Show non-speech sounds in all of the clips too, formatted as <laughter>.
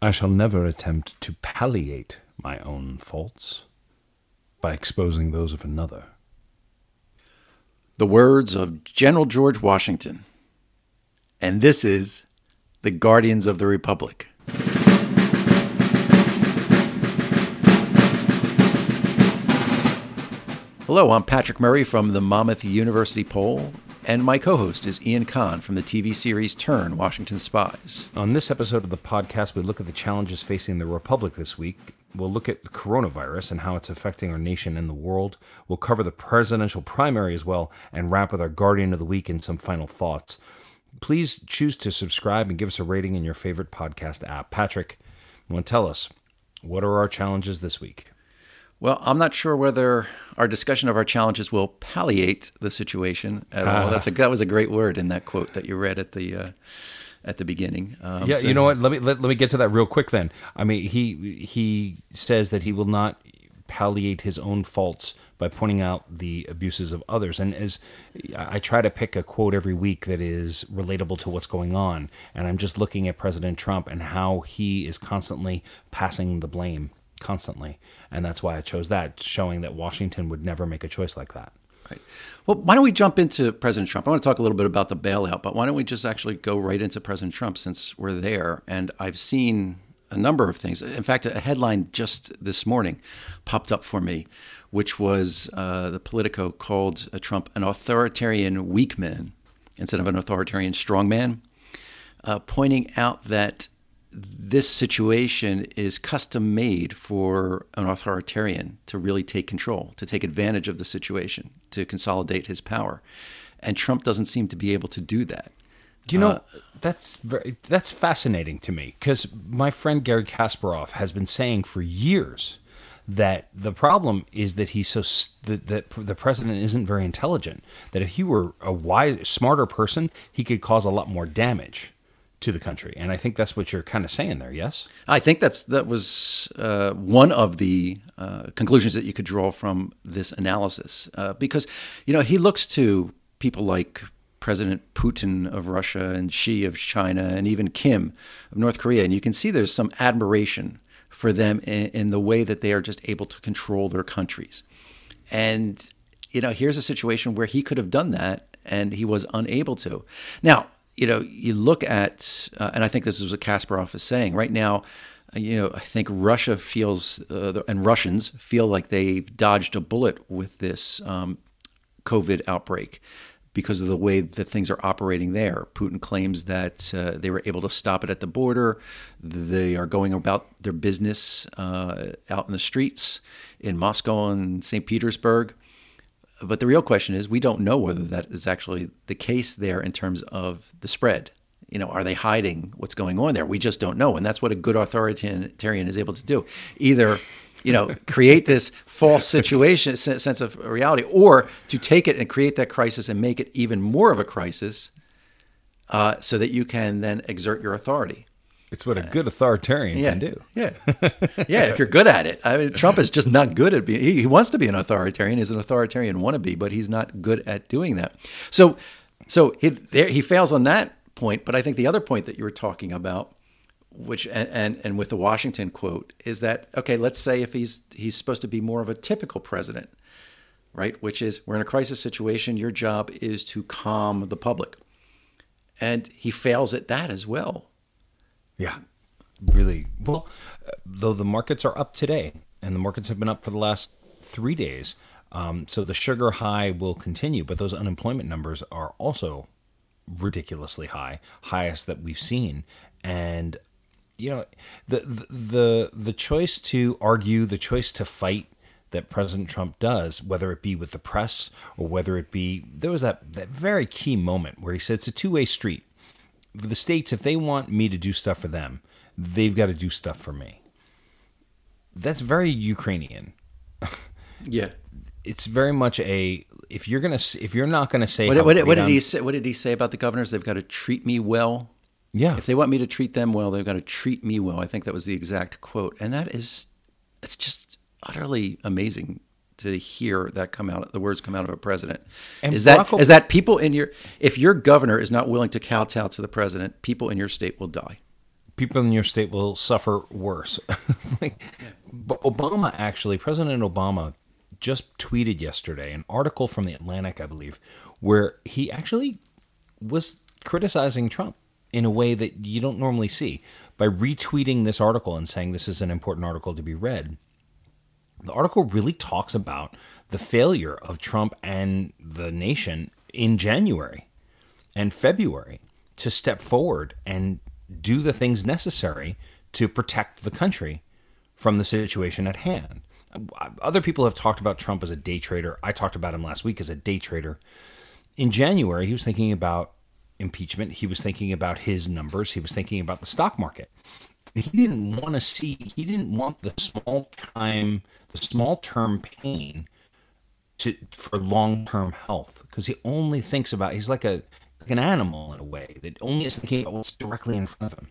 I shall never attempt to palliate my own faults by exposing those of another. The words of General George Washington. And this is The Guardians of the Republic. Hello, I'm Patrick Murray from the Monmouth University Poll, and my co host is Ian Kahn from the TV series Turn Washington Spies. On this episode of the podcast, we look at the challenges facing the Republic this week. We'll look at the coronavirus and how it's affecting our nation and the world. We'll cover the presidential primary as well and wrap with our Guardian of the Week and some final thoughts. Please choose to subscribe and give us a rating in your favorite podcast app. Patrick, you want to tell us what are our challenges this week? Well, I'm not sure whether our discussion of our challenges will palliate the situation at all. That's a, that was a great word in that quote that you read at the uh, at the beginning. Um, yeah, so, you know what? Let me let, let me get to that real quick. Then, I mean, he he says that he will not palliate his own faults by pointing out the abuses of others. And as I try to pick a quote every week that is relatable to what's going on, and I'm just looking at President Trump and how he is constantly passing the blame constantly. And that's why I chose that, showing that Washington would never make a choice like that. Right. Well, why don't we jump into President Trump? I want to talk a little bit about the bailout, but why don't we just actually go right into President Trump since we're there? And I've seen a number of things. In fact, a headline just this morning popped up for me, which was uh, the Politico called uh, Trump an authoritarian weak man instead of an authoritarian strong man, uh, pointing out that this situation is custom made for an authoritarian to really take control, to take advantage of the situation, to consolidate his power. And Trump doesn't seem to be able to do that. You know, uh, that's very that's fascinating to me because my friend Garry Kasparov has been saying for years that the problem is that he's so that, that the president isn't very intelligent. That if he were a wise, smarter person, he could cause a lot more damage to the country. And I think that's what you're kind of saying there. Yes, I think that's that was uh, one of the uh, conclusions that you could draw from this analysis, uh, because you know he looks to people like President Putin of Russia and Xi of China and even Kim of North Korea, and you can see there's some admiration for them in, in the way that they are just able to control their countries. And you know, here's a situation where he could have done that and he was unable to. Now, you know, you look at, uh, and I think this is what Kasparov is saying right now. Uh, you know, I think Russia feels, uh, and Russians feel like they've dodged a bullet with this um, COVID outbreak because of the way that things are operating there. Putin claims that uh, they were able to stop it at the border. They are going about their business uh, out in the streets in Moscow and St. Petersburg. But the real question is, we don't know whether that is actually the case there in terms of the spread. You know, are they hiding what's going on there? We just don't know, and that's what a good authoritarian is able to do. Either, you know, <laughs> create this false situation sense of reality, or to take it and create that crisis and make it even more of a crisis, uh, so that you can then exert your authority. It's what a good authoritarian yeah, can do. Yeah, yeah. If you're good at it, I mean, Trump is just not good at being. He, he wants to be an authoritarian. He's an authoritarian wannabe, but he's not good at doing that. So, so he there, he fails on that point. But I think the other point that you were talking about, which and, and and with the Washington quote, is that okay? Let's say if he's he's supposed to be more of a typical president, right? Which is we're in a crisis situation. Your job is to calm the public, and he fails at that as well yeah, really. Well, though the markets are up today, and the markets have been up for the last three days, um, so the sugar high will continue. But those unemployment numbers are also ridiculously high, highest that we've seen, and you know the the the choice to argue, the choice to fight that President Trump does, whether it be with the press or whether it be there was that that very key moment where he said it's a two way street the states, if they want me to do stuff for them, they've got to do stuff for me. That's very Ukrainian. <laughs> yeah, it's very much a if you're gonna if you're not gonna say what, what, what did he say? What did he say about the governors? They've got to treat me well. Yeah, if they want me to treat them well, they've got to treat me well. I think that was the exact quote, and that is it's just utterly amazing to hear that come out the words come out of a president and is Barack that is that people in your if your governor is not willing to kowtow to the president people in your state will die people in your state will suffer worse. <laughs> like, but Obama actually, President Obama just tweeted yesterday an article from the Atlantic, I believe, where he actually was criticizing Trump in a way that you don't normally see by retweeting this article and saying this is an important article to be read. The article really talks about the failure of Trump and the nation in January and February to step forward and do the things necessary to protect the country from the situation at hand. Other people have talked about Trump as a day trader. I talked about him last week as a day trader. In January, he was thinking about impeachment. He was thinking about his numbers. He was thinking about the stock market. He didn't want to see, he didn't want the small time, the small term pain to for long term health because he only thinks about, he's like a, like an animal in a way that only is thinking about what's directly in front of him.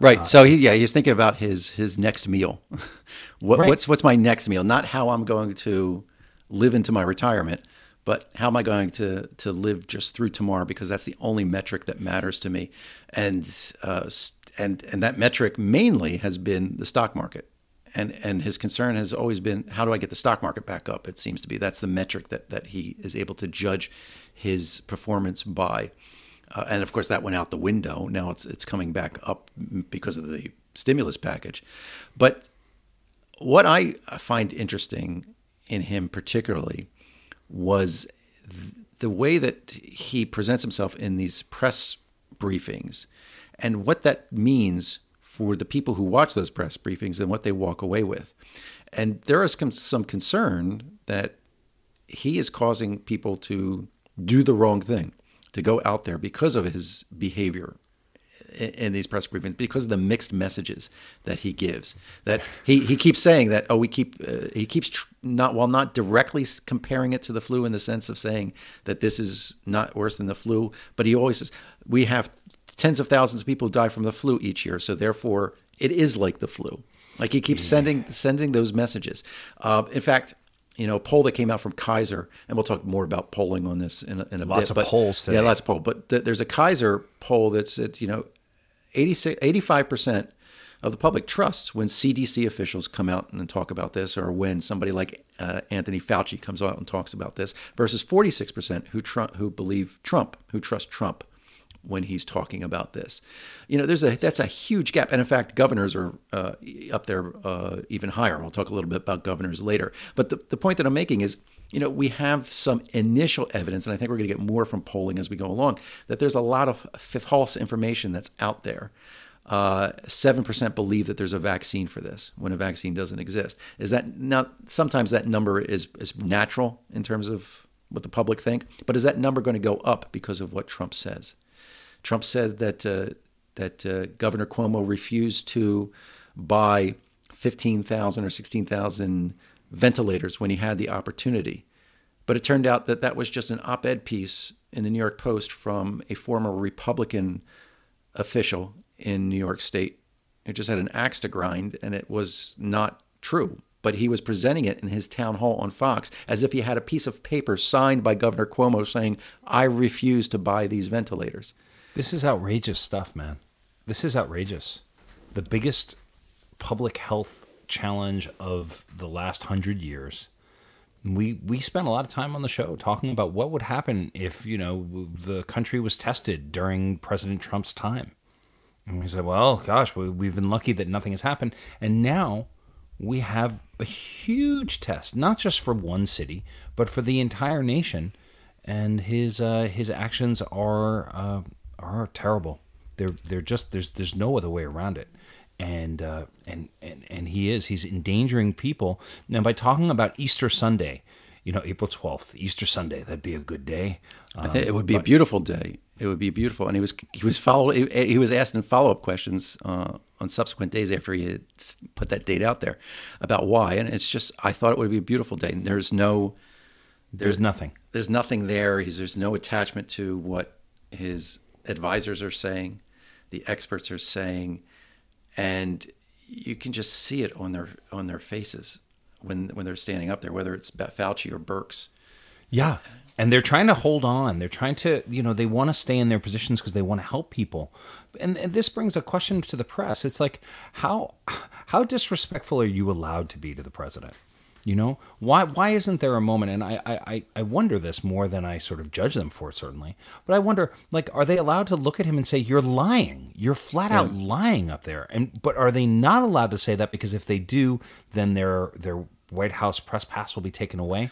Right. Uh, so he, yeah, he's thinking about his his next meal. <laughs> what, right. What's what's my next meal? Not how I'm going to live into my retirement, but how am I going to to live just through tomorrow? Because that's the only metric that matters to me, and uh, and and that metric mainly has been the stock market. And and his concern has always been how do I get the stock market back up? It seems to be that's the metric that that he is able to judge his performance by. Uh, and of course, that went out the window. Now it's it's coming back up because of the stimulus package. But what I find interesting in him, particularly, was th- the way that he presents himself in these press briefings, and what that means for the people who watch those press briefings and what they walk away with. And there is some concern that he is causing people to do the wrong thing to go out there because of his behavior in these press briefings because of the mixed messages that he gives. That he, he keeps saying that oh we keep uh, he keeps tr- not while not directly comparing it to the flu in the sense of saying that this is not worse than the flu, but he always says we have tens of thousands of people die from the flu each year, so therefore it is like the flu. Like he keeps sending sending those messages. Uh, in fact, you know, a poll that came out from Kaiser, and we'll talk more about polling on this in a, in a lots bit. of but, polls today. Yeah, lots of polls. But th- there's a Kaiser poll that said, you know, 85 percent of the public trusts when CDC officials come out and talk about this, or when somebody like uh, Anthony Fauci comes out and talks about this, versus 46 percent who tr- who believe Trump, who trust Trump when he's talking about this. You know, there's a that's a huge gap, and in fact, governors are uh, up there uh, even higher. We'll talk a little bit about governors later. But the, the point that I'm making is, you know, we have some initial evidence, and I think we're going to get more from polling as we go along, that there's a lot of false information that's out there. Uh, seven uh, percent believe that there's a vaccine for this when a vaccine doesn't exist. Is that now? Sometimes that number is is natural in terms of what the public think, but is that number going to go up because of what Trump says? Trump said that uh, that uh, Governor Cuomo refused to buy 15,000 or 16,000 ventilators when he had the opportunity. But it turned out that that was just an op ed piece in the New York Post from a former Republican official in New York State who just had an axe to grind, and it was not true. But he was presenting it in his town hall on Fox as if he had a piece of paper signed by Governor Cuomo saying, I refuse to buy these ventilators. This is outrageous stuff, man. This is outrageous. The biggest public health challenge of the last hundred years. We we spent a lot of time on the show talking about what would happen if you know the country was tested during President Trump's time, and we said, well, gosh, we, we've been lucky that nothing has happened, and now we have a huge test, not just for one city, but for the entire nation, and his uh, his actions are uh, are terrible. They're they're just there's there's no other way around it. And uh, and and and he is he's endangering people. Now by talking about Easter Sunday, you know April twelfth, Easter Sunday, that'd be a good day. Um, I think it would be but, a beautiful day. It would be beautiful. And he was he was followed. He, he was asked in follow up questions uh, on subsequent days after he had put that date out there about why. And it's just I thought it would be a beautiful day. And there's no there's, there's nothing. There's nothing there. He's, there's no attachment to what his advisors are saying, the experts are saying, and you can just see it on their on their faces when when they're standing up there, whether it's Fauci or Birx. Yeah, and they're trying to hold on. They're trying to, you know, they want to stay in their positions because they want to help people. And, and this brings a question to the press. It's like, how how disrespectful are you allowed to be to the president? You know, why why isn't there a moment? And I, I, I wonder this more than I sort of judge them for, certainly. But I wonder, like, are they allowed to look at him and say, "You're lying. You're flat out lying up there"? And but are they not allowed to say that because if they do, then they're they're White House press pass will be taken away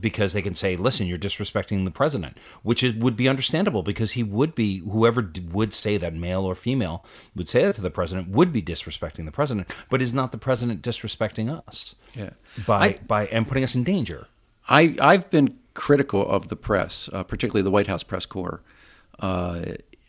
because they can say, "Listen, you're disrespecting the president," which is, would be understandable because he would be whoever would say that, male or female, would say that to the president would be disrespecting the president. But is not the president disrespecting us? Yeah, by I, by and putting us in danger. I I've been critical of the press, uh, particularly the White House press corps. Uh,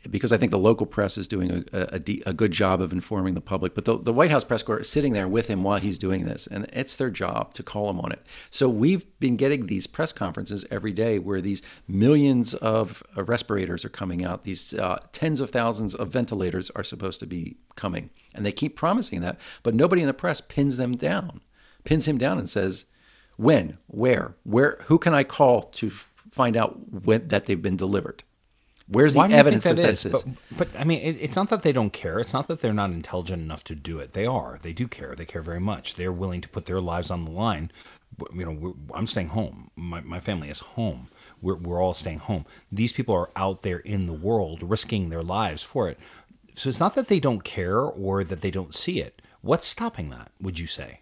because I think the local press is doing a, a, a, good job of informing the public. But the, the White House press corps is sitting there with him while he's doing this, and it's their job to call him on it. So we've been getting these press conferences every day where these millions of respirators are coming out, these uh, tens of thousands of ventilators are supposed to be coming, and they keep promising that, but nobody in the press pins them down, pins him down, and says, "When, where, where, who can I call to find out when, that they've been delivered?" Where's the evidence that, that this is? But, but I mean, it, it's not that they don't care. It's not that they're not intelligent enough to do it. They are. They do care. They care very much. They're willing to put their lives on the line. You know, I'm staying home. My, my family is home. We're, we're all staying home. These people are out there in the world risking their lives for it. So it's not that they don't care or that they don't see it. What's stopping that? Would you say?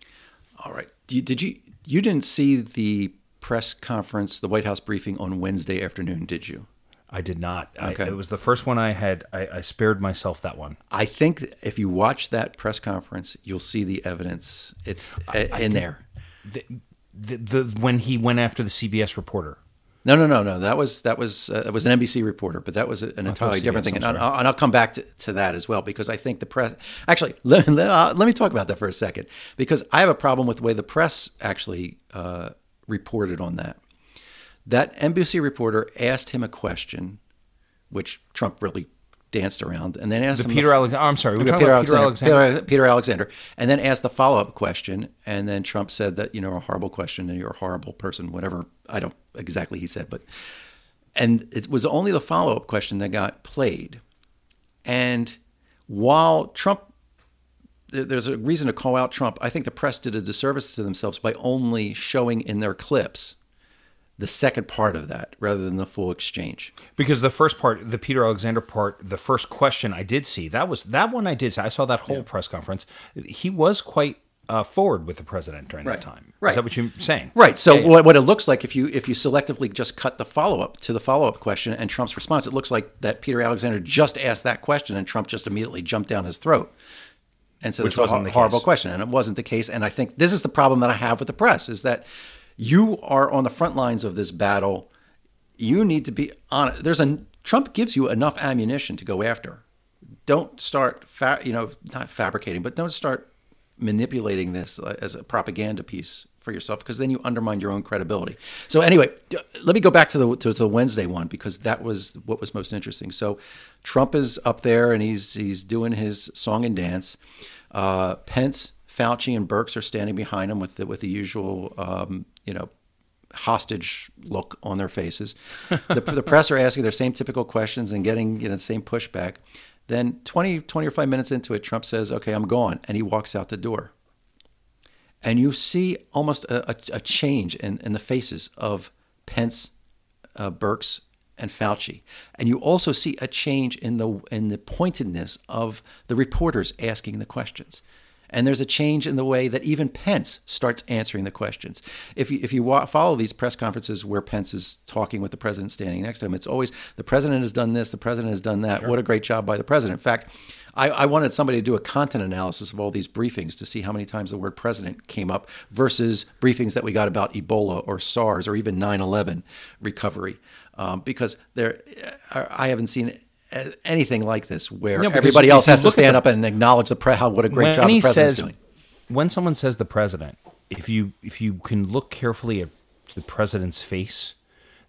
All right. Did you you didn't see the press conference, the White House briefing on Wednesday afternoon, did you? I did not. Okay. I, it was the first one I had. I, I, spared myself that one. I think if you watch that press conference, you'll see the evidence. It's I, in there. The, the, the, when he went after the CBS reporter. No, no, no, no. That was that was uh, it was an NBC reporter, but that was an entirely different thing. And, and, I'll, come back to, to that as well because I think the press. Actually, <laughs> let, let, uh, let, me talk about that for a second because I have a problem with the way the press actually uh, reported on that that NBC reporter asked him a question, which Trump really danced around, and then asked the him Peter Alexander. Oh, I'm sorry, we Peter, Peter, Alexander, Peter, Alexander. Peter, Peter Alexander, and then asked the follow up question, and then Trump said that you know a horrible question and you're a horrible person, whatever. I don't exactly he said, but and it was only the follow up question that got played, and while Trump there's a reason to call out Trump. I think the press did a disservice to themselves by only showing in their clips the second part of that rather than the full exchange. Because the first part, the Peter Alexander part, the first question I did see that was that one I did. See. I saw that whole yeah. press conference. He was quite uh, forward with the president during right. that time. Right. Is that what you're saying? Right. So yeah. What, what it looks like if you if you selectively just cut the follow up to the follow up question and Trump's response, it looks like that Peter Alexander just asked that question and Trump just immediately jumped down his throat. And so it's a horrible case. question, and it wasn't the case. And I think this is the problem that I have with the press is that you are on the front lines of this battle. You need to be on it. There's a Trump gives you enough ammunition to go after. Don't start, fa- you know, not fabricating, but don't start manipulating this uh, as a propaganda piece for yourself because then you undermine your own credibility. So anyway, let me go back to the to the Wednesday one because that was what was most interesting. So Trump is up there and he's he's doing his song and dance. Uh, Pence Fauci and Birx are standing behind him with the, with the usual, um, you know, hostage look on their faces. the, the, press are asking their same typical questions and getting you know, the same pushback. Then 20, 20 or five minutes into it, Trump says, okay, I'm gone. And he walks out the door. And you see almost a, a, a change in, in the faces of Pence, uh, Birx, and Fauci. And you also see a change in the in the pointedness of the reporters asking the questions. And there's a change in the way that even Pence starts answering the questions. If you, if you wa- follow these press conferences where Pence is talking with the president standing next to him, it's always the president has done this, the president has done that. Sure. What a great job by the president. In fact, I, I, wanted somebody to do a content analysis of all these briefings to see how many times the word president came up versus briefings that we got about Ebola or SARS or even 9 11 recovery. Um, because there, I haven't seen anything like this where no, everybody else has to stand the, up and acknowledge the pre- how what a great job the president's doing. When someone says the president, if you if you can look carefully at the president's face,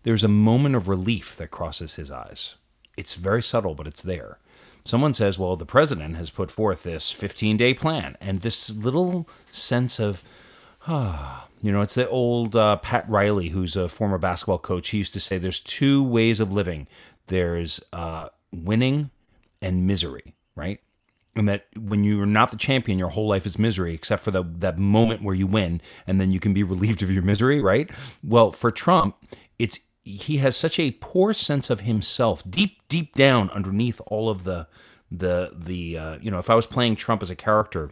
there's a moment of relief that crosses his eyes. It's very subtle, but it's there. Someone says, "Well, the president has put forth this 15-day plan," and this little sense of, ah, <sighs> You know, it's the old uh, Pat Riley, who's a former basketball coach. He used to say there's two ways of living there's uh, winning and misery, right? And that when you're not the champion, your whole life is misery, except for the, that moment where you win, and then you can be <laughs> relieved of your misery, right? Well, for Trump, it's he has such a poor sense of himself, deep, deep down underneath all of the the the uh, you know. If I was playing Trump as a character,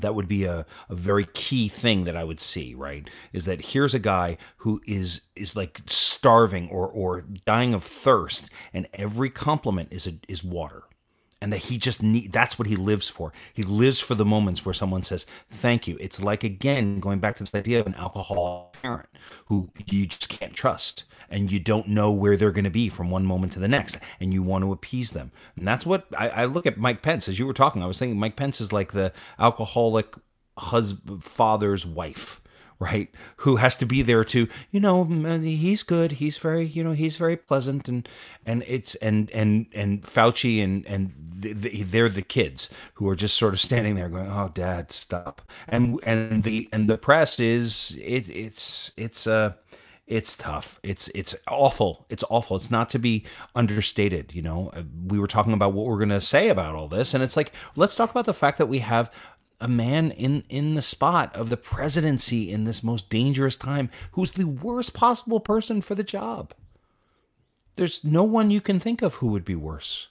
that would be a, a very key thing that I would see, right? Is that here's a guy who is is like starving or or dying of thirst, and every compliment is a, is water. And that he just need that's what he lives for. He lives for the moments where someone says, Thank you. It's like again, going back to this idea of an alcoholic parent who you just can't trust and you don't know where they're going to be from one moment to the next, and you want to appease them. And that's what I, I look at Mike Pence as you were talking. I was thinking Mike Pence is like the alcoholic husband, father's wife right who has to be there to you know he's good he's very you know he's very pleasant and and it's and and and fauci and and they're the kids who are just sort of standing there going oh dad stop and and the and the press is it it's it's uh it's tough. It's it's awful. It's awful. It's not to be understated. You know, uh, we were talking about what we're going to say about all this, and it's like let's talk about the fact that we have a man in in the spot of the presidency in this most dangerous time who's the worst possible person for the job. There's no one you can think of who would be worse,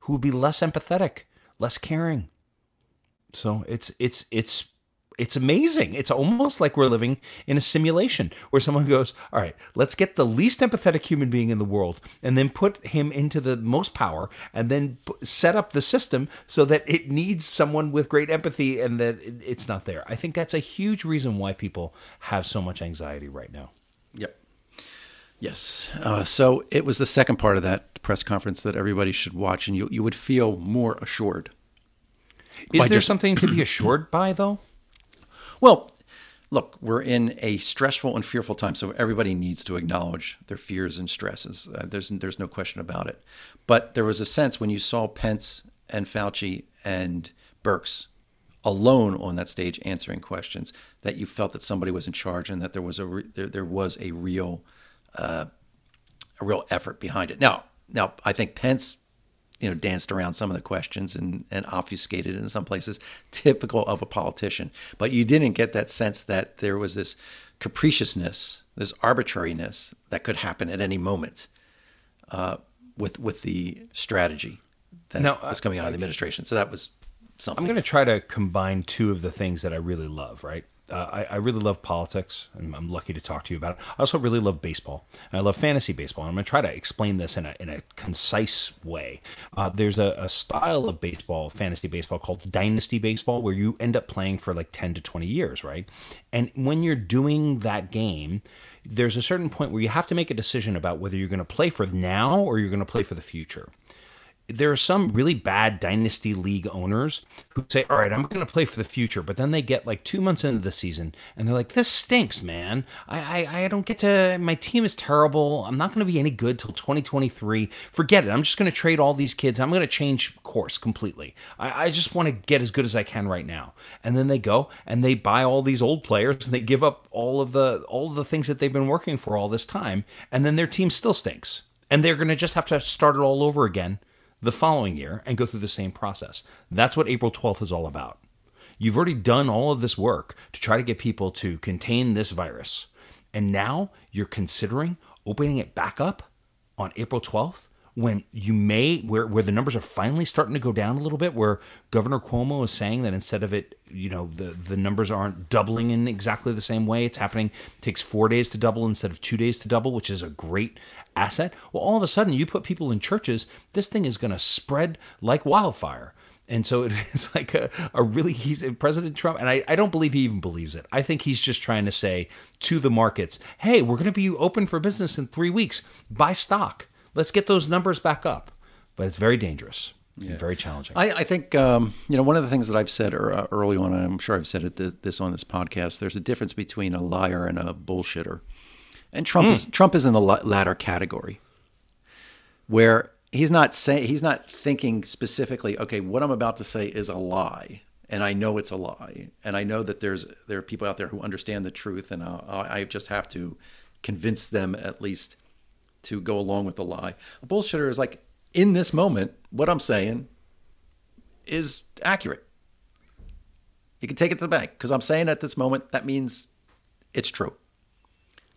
who would be less empathetic, less caring. So it's it's it's it's amazing. It's almost like we're living in a simulation where someone goes, All right, let's get the least empathetic human being in the world and then put him into the most power and then set up the system so that it needs someone with great empathy and that it's not there. I think that's a huge reason why people have so much anxiety right now. Yep. Yes. Uh, so it was the second part of that press conference that everybody should watch, and you, you would feel more assured. Is there just... something to be assured by, though? Well, look, we're in a stressful and fearful time, so everybody needs to acknowledge their fears and stresses. Uh, there's there's no question about it. But there was a sense when you saw Pence and Fauci and Birx alone on that stage answering questions that you felt that somebody was in charge and that there was a re- there, there was a real uh, a real effort behind it. Now, now I think Pence you know, danced around some of the questions and, and obfuscated in some places, typical of a politician. But you didn't get that sense that there was this capriciousness, this arbitrariness that could happen at any moment uh, with with the strategy that now, was coming out of the administration. So that was something. I'm going to try to combine two of the things that I really love, right? Uh, I, I, really love politics, and I'm lucky to talk to you about it. I also really love baseball, and I love fantasy baseball. And I'm going to try to explain this in a, in a concise way. Uh, there's a, a, style of baseball, fantasy baseball, called dynasty baseball, where you end up playing for like 10 to 20 years, right? And when you're doing that game, there's a certain point where you have to make a decision about whether you're going to play for now or you're going to play for the future there are some really bad dynasty league owners who say, "All right, I'm going to play for the future," but then they get like two months into the season and they're like, "This stinks, man. I I, I don't get to. My team is terrible. I'm not going to be any good till 2023. Forget it. I'm just going to trade all these kids. I'm going to change course completely. I, I just want to get as good as I can right now." And then they go and they buy all these old players and they give up all of the all of the things that they've been working for all this time, and then their team still stinks. And they're going to just have to start it all over again the following year and go through the same process. That's what April 12th is all about. You've already done all of this work to try to get people to contain this virus. And now you're considering opening it back up on April 12th when you may where where the numbers are finally starting to go down a little bit where governor cuomo is saying that instead of it you know the the numbers aren't doubling in exactly the same way it's happening it takes four days to double instead of two days to double which is a great asset well all of a sudden you put people in churches this thing is going to spread like wildfire and so it's <laughs> like a, a really he's President Trump, and I, I don't believe he even believes it. I think he's just trying to say to the markets, hey, we're going to be open for business in three weeks. Buy stock. Let's get those numbers back up. But it's very dangerous. Yeah. very challenging. I, I think um, you know one of the things that I've said uh, early on, and I'm sure I've said it this on this podcast. There's a difference between a liar and a bullshitter, and Trump mm. is Trump is in the latter category, where he's not saying he's not thinking specifically. Okay, what I'm about to say is a lie, and I know it's a lie, and I know that there's there are people out there who understand the truth, and I, I just have to convince them at least to go along with the lie. A bullshitter is like in this moment, what I'm saying is accurate. You can take it to the bank because I'm saying at this moment that means it's true.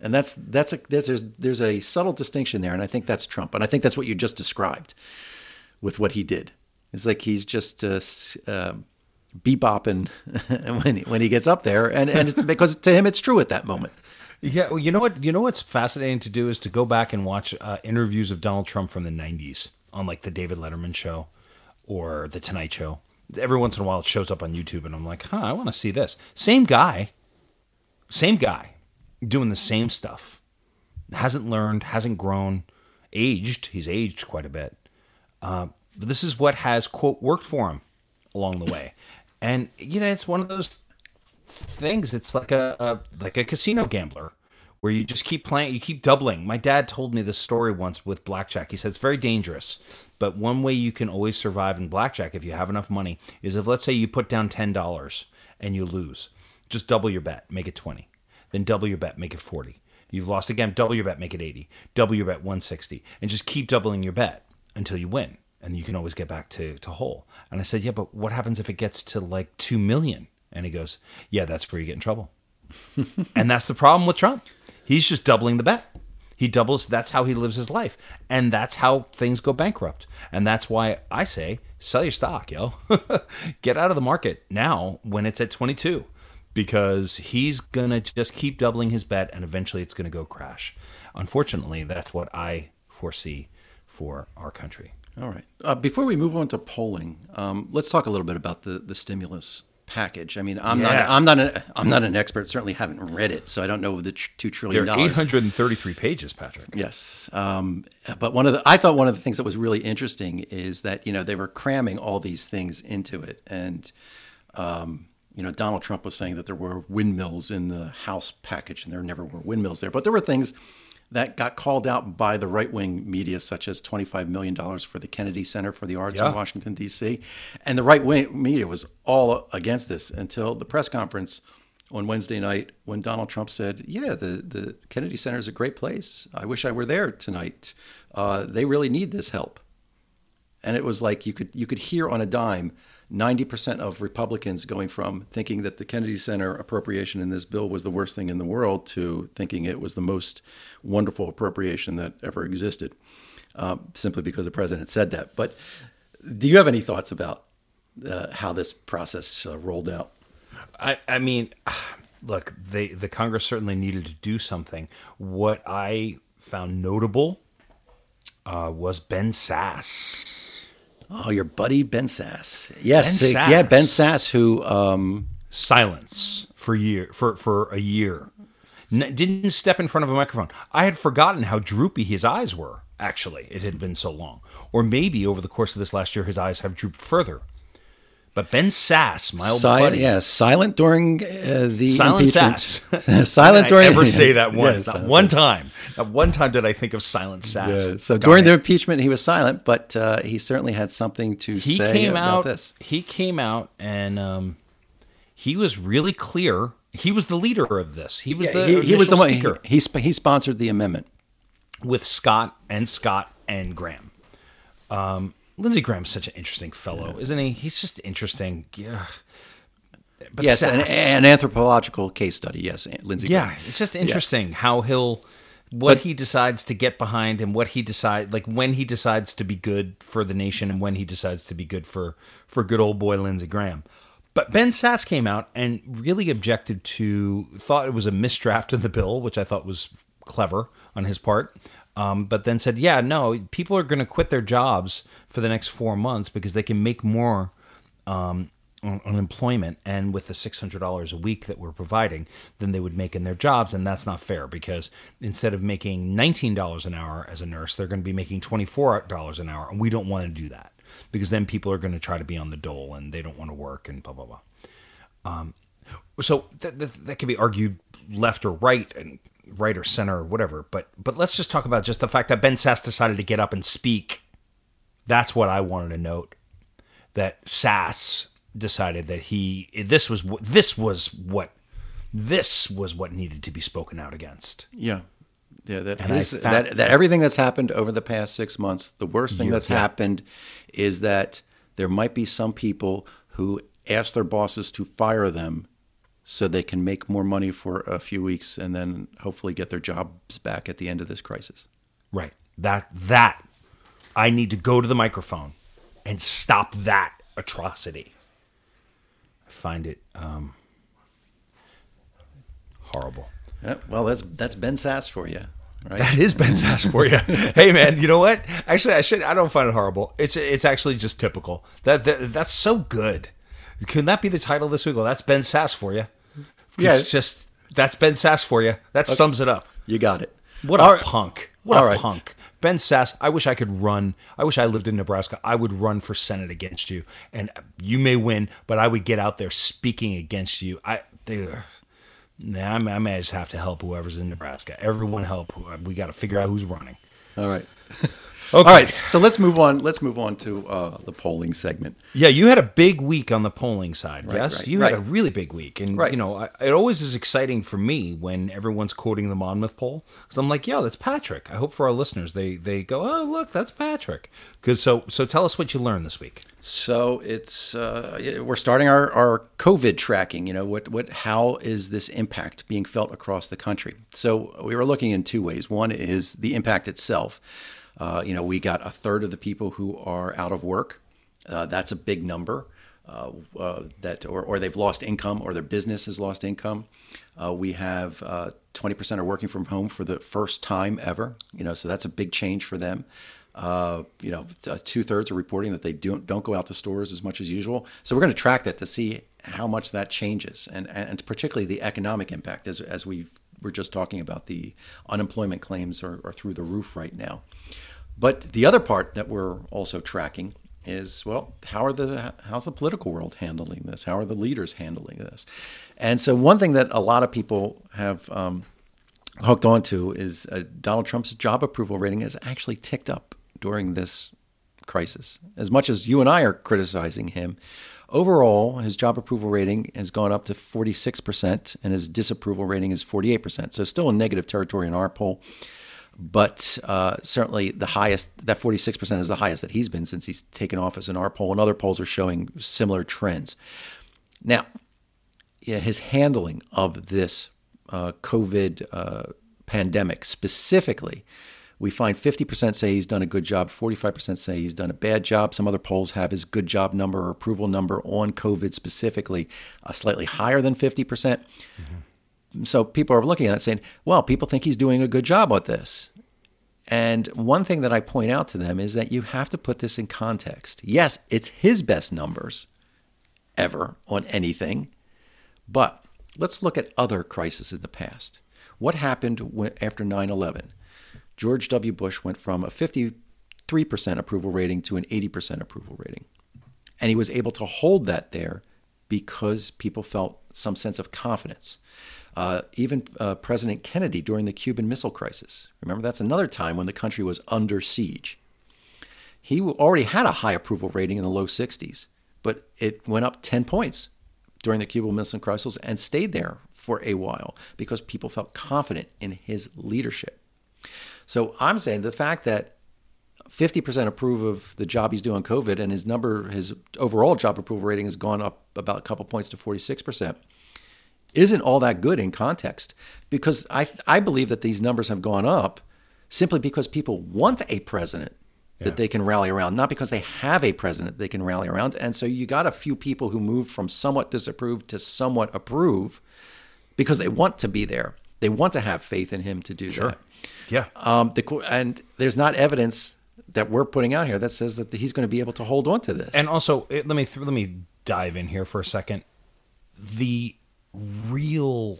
And that's that's a there's, there's there's a subtle distinction there, and I think that's Trump, and I think that's what you just described with what he did. It's like he's just uh, uh, bebopping <laughs> when he, when he gets up there, and and it's because to him it's true at that moment. Yeah, well, you know what? You know what's fascinating to do is to go back and watch uh, interviews of Donald Trump from the '90s on like the David Letterman show or the Tonight Show. Every once in a while, it shows up on YouTube, and I'm like, huh, I want to see this. Same guy, same guy, doing the same stuff. Hasn't learned, hasn't grown, aged. He's aged quite a bit. Uh, but this is what has quote worked for him along the way, and you know, it's one of those things. It's like a, a like a casino gambler where you just keep playing, you keep doubling. My dad told me this story once with blackjack. He said it's very dangerous, but one way you can always survive in blackjack if you have enough money is if let's say you put down ten dollars and you lose, just double your bet, make it twenty, then double your bet, make it forty. You've lost again, double your bet, make it eighty, double your bet, one sixty, and just keep doubling your bet until you win, and you can always get back to to whole. And I said, yeah, but what happens if it gets to like two million? And he goes, yeah, that's where you get in trouble. <laughs> and that's the problem with Trump. He's just doubling the bet. He doubles. That's how he lives his life, and that's how things go bankrupt. And that's why I say sell your stock, yo. <laughs> Get out of the market now when it's at 22, because he's gonna just keep doubling his bet, and eventually it's gonna go crash. Unfortunately, that's what I foresee for our country. All right. Uh, before we move on to polling, um, let's talk a little bit about the the stimulus package. I mean, I'm Yeah. not I'm not a, I'm not an expert. Certainly haven't read it, so I don't know the tr- two trillion There are 833 pages, Patrick. Yes, um, but one of the I thought one of the things that was really interesting is that you know they were cramming all these things into it, and um, you know Donald Trump was saying that there were windmills in the House package, and there never were windmills there, but there were things that got called out by the right wing media, such as twenty five million dollars for the Kennedy Center for the Arts Yeah. in Washington D.C., and the right wing media was all against this until the press conference on Wednesday night when Donald Trump said, "Yeah, the the Kennedy Center is a great place. I wish I were there tonight. Uh, they really need this help." And it was like you could you could hear on a dime. 90% of Republicans going from thinking that the Kennedy Center appropriation in this bill was the worst thing in the world to thinking it was the most wonderful appropriation that ever existed, uh, simply because the president said that. But do you have any thoughts about uh, how this process uh, rolled out? I, I mean, look, they the Congress certainly needed to do something. What I found notable uh, was Ben Sasse. Oh, your buddy Ben Sasse. Yes, Ben uh, yeah, Sasse. Ben Sasse, who um, Silence for year for for a year. N- didn't step in front of a microphone. I had forgotten how droopy his eyes were. Actually, it had been so long. Or maybe over the course of this last year, his eyes have drooped further. But Ben Sasse, my old si- buddy, yeah, silent during uh, the Silent. Sasse. <laughs> <laughs> silent during I ever say that once? Not one time. Not one time did I think of Silent Sasse. Yeah, so Darn during it. the impeachment, he was silent, but uh, he certainly had something to he say came about out this. he came out and um, he was really clear he was the leader of this he was the he, he was the one. speaker He, he, sp- he sponsored the amendment. with scott and scott and graham um, lindsey graham's such an interesting fellow isn't he he's just interesting yeah but yes, an, an anthropological case study. Yes, Lindsey. yeah Graham. it's just interesting how he'll what But- he decides to get behind and what he decide like when he decides to be good for the nation and when he decides to be good for for good old boy Lindsey Graham. But Ben Sasse came out and really objected to thought it was a misdraft of the bill, which I thought was clever on his part. Um, but then said, "Yeah, no, people are going to quit their jobs for the next four months because they can make more um, on unemployment and with the $600 a week that we're providing than they would make in their jobs and that's not fair because instead of making $19 an hour as a nurse they're going to be making $24 an hour and we don't want to do that because then people are going to try to be on the dole and they don't want to work and blah blah blah um, so that, that, that can be argued left or right and right or center or whatever but but let's just talk about just the fact that ben sasse decided to get up and speak that's what i wanted to note that Sasse decided that he this was what this was what this was what needed to be spoken out against. Yeah. Yeah, that, his, found- that that everything that's happened over the past six months, the worst thing that's yeah. happened is that there might be some people who ask their bosses to fire them so they can make more money for a few weeks and then hopefully get their jobs back at the end of this crisis. Right. That that I need to go to the microphone and stop that atrocity. I find it um, horrible. Yeah, well, that's that's Ben Sasse for you, right? That is Ben Sasse for you. <laughs> hey man, you know what? Actually, I should. I don't find it horrible. It's it's actually just typical. That, that that's so good. Can that be the title this week? Well, that's Ben Sasse for you. Yeah. it's just that's Ben Sasse for you. That sums it up. You got it. What a All right. punk! What All a right. punk! Ben Sasse. I wish I could run. I wish I lived in Nebraska. I would run for Senate against you, and you may win, but I would get out there speaking against you. I. They, Nah, I may just have to help whoever's in Nebraska. Everyone help. We got to figure out who's running. All right. <laughs> All right. So let's move on. Let's move on to uh, the polling segment. Yeah, you had a big week on the polling side. yes, right, you had a really big week, and Right. you know, I, it always is exciting for me when everyone's quoting the Monmouth poll because I'm like, yeah, that's Patrick. I hope for our listeners they they go, oh look, that's Patrick. Because so so tell us what you learned this week. So it's uh, we're starting our, our COVID tracking. You know what what how is this impact being felt across the country? So we were looking in two ways. One is the impact itself. Uh, you know, we got a third of the people who are out of work. Uh, that's a big number. Uh, uh, that or, or they've lost income or their business has lost income. Uh, we have uh, 20% are working from home for the first time ever. You know, so that's a big change for them. Uh, you know, two thirds are reporting that they don't don't go out to stores as much as usual. So we're going to track that to see how much that changes, and and particularly the economic impact, as as we were just talking about. The unemployment claims are, are through the roof right now. But the other part that we're also tracking is well, how are the how's the political world handling this? How are the leaders handling this? And so one thing that a lot of people have um, hooked onto is uh, Donald Trump's job approval rating has actually ticked up during this crisis. As much as you and I are criticizing him, overall his job approval rating has gone up to 46% and his disapproval rating is 48%. So still in negative territory in our poll, but uh, certainly the highest, that 46% is the highest that he's been since he's taken office in our poll, and other polls are showing similar trends. Now, yeah, his handling of this uh, COVID uh, pandemic specifically, we find 50% say he's done a good job, 45% say he's done a bad job. Some other polls have his good job number or approval number on COVID specifically uh, slightly higher than 50%. So people are looking at it saying, well, people think he's doing a good job with this. And one thing that I point out to them is that you have to put this in context. Yes, it's his best numbers ever on anything, but let's look at other crises in the past. What happened after 9 11? George W. Bush went from a 53% approval rating to an 80% approval rating. And he was able to hold that there because people felt some sense of confidence. Uh, even uh, President Kennedy during the Cuban Missile Crisis. Remember, that's another time when the country was under siege. He already had a high approval rating in the low 60s, but it went up 10 points during the Cuban Missile Crisis and stayed there for a while because people felt confident in his leadership. So I'm saying the fact that 50% approve of the job he's doing on COVID and his number, his overall job approval rating has gone up about a couple points to 46%, isn't all that good in context because I, I believe that these numbers have gone up simply because people want a president that they can rally around, not because they have a president they can rally around. And so you got a few people who moved from somewhat disapprove to somewhat approve because they want to be there. They want to have faith in him to do that. Yeah. Um, the, and there's not evidence that we're putting out here that says that he's going to be able to hold on to this. And also, it, let me let me dive in here for a second. The real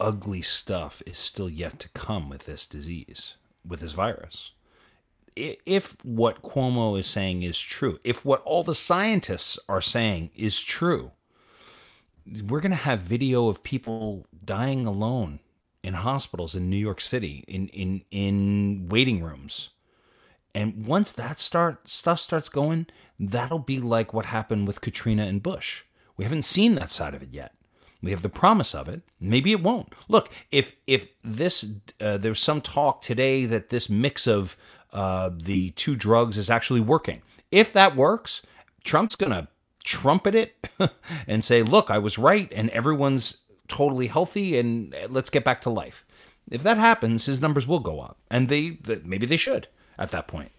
ugly stuff is still yet to come with this disease, with this virus. If what Cuomo is saying is true, if what all the scientists are saying is true, we're going to have video of people dying alone in hospitals in New York City, in in in waiting rooms And once that start stuff starts going, that'll be like what happened with Katrina and Bush. We haven't seen that side of it yet. We have the promise of it. Maybe it won't. Look, if if this uh, there's some talk today that this mix of uh, the two drugs is actually working. If that works, Trump's gonna trumpet it <laughs> and say, "Look, I was right, and everyone's totally healthy, and let's get back to life." If that happens, his numbers will go up, and they maybe they should at that point.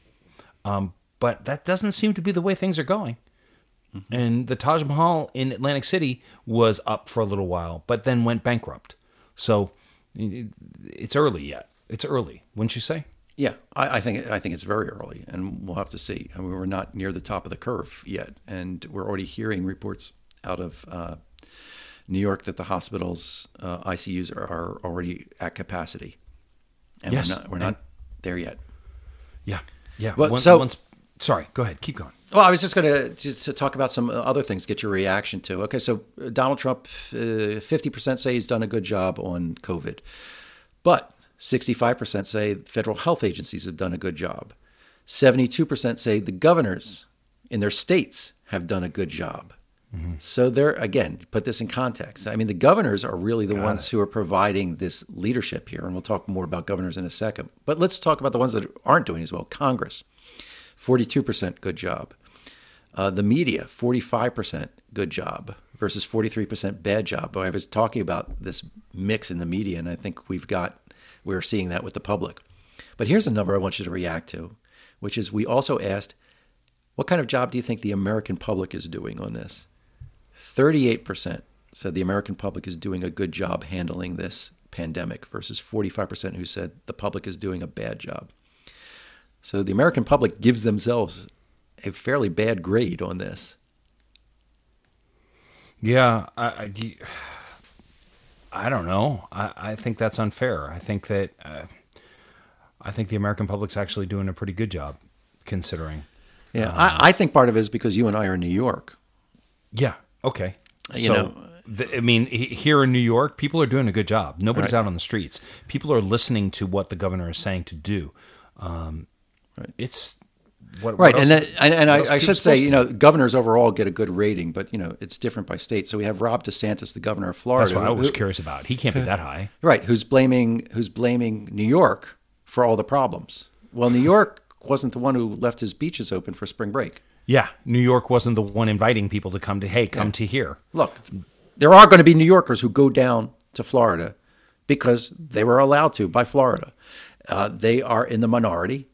Um, but that doesn't seem to be the way things are going. Mm-hmm. And the Taj Mahal in Atlantic City was up for a little while, but then went bankrupt. So it's early yet. It's early, wouldn't you say? Yeah, I, I, think I think it's very early, and we'll have to see. I mean, we're not near the top of the curve yet, and we're already hearing reports out of uh, New York that the hospitals uh, ICUs are, are, already at capacity, and yes. we're not we're not there yet. Yeah, yeah. But once, so once, sorry, go ahead, keep going. Well, I was just going to talk about some other things, get your reaction to. Okay, so uh, Donald Trump, uh, fifty uh, percent say he's done a good job on COVID, but sixty-five percent say federal health agencies have done a good job. Seventy-two percent say the governors in their states have done a good job. Mm-hmm. So they're again put this in context. I mean, the governors are really the Got ones it. who are providing this leadership here, and we'll talk more about governors in a second. But let's talk about the ones that aren't doing as well. Congress, forty-two percent good job. Uh, the media, 45% good job versus 43% bad job. But I was talking about this mix in the media, and I think we've got, we're seeing that with the public. But here's a number I want you to react to, which is we also asked, what kind of job do you think the American public is doing on this? 38% said the American public is doing a good job handling this pandemic versus 45% who said the public is doing a bad job. So the American public gives themselves a fairly bad grade on this. Yeah, I, I, I don't know. I, I, think that's unfair. I think that uh, I think the American public's actually doing a pretty good job, considering. Yeah, uh, I, I, think part of it is because you and I are in New York. Yeah. Okay. You so, know, the, I mean, here in New York, people are doing a good job. Nobody's right. out on the streets. People are listening to what the governor is saying to do. Um, right. It's what, right, and that, and, and I, I should say, you know, governors overall get a good rating, but you know, it's different by state. So we have Ron DeSantis, the governor of Florida. That's what I was who, curious about. He can't be that high, right? Who's blaming who's blaming New York for all the problems? Well, New York wasn't the one who left his beaches open for spring break. Yeah, New York wasn't the one inviting people to come to. Hey, come yeah. to here. Look, there are going to be New Yorkers who go down to Florida because they were allowed to by Florida. Uh, they are in the minority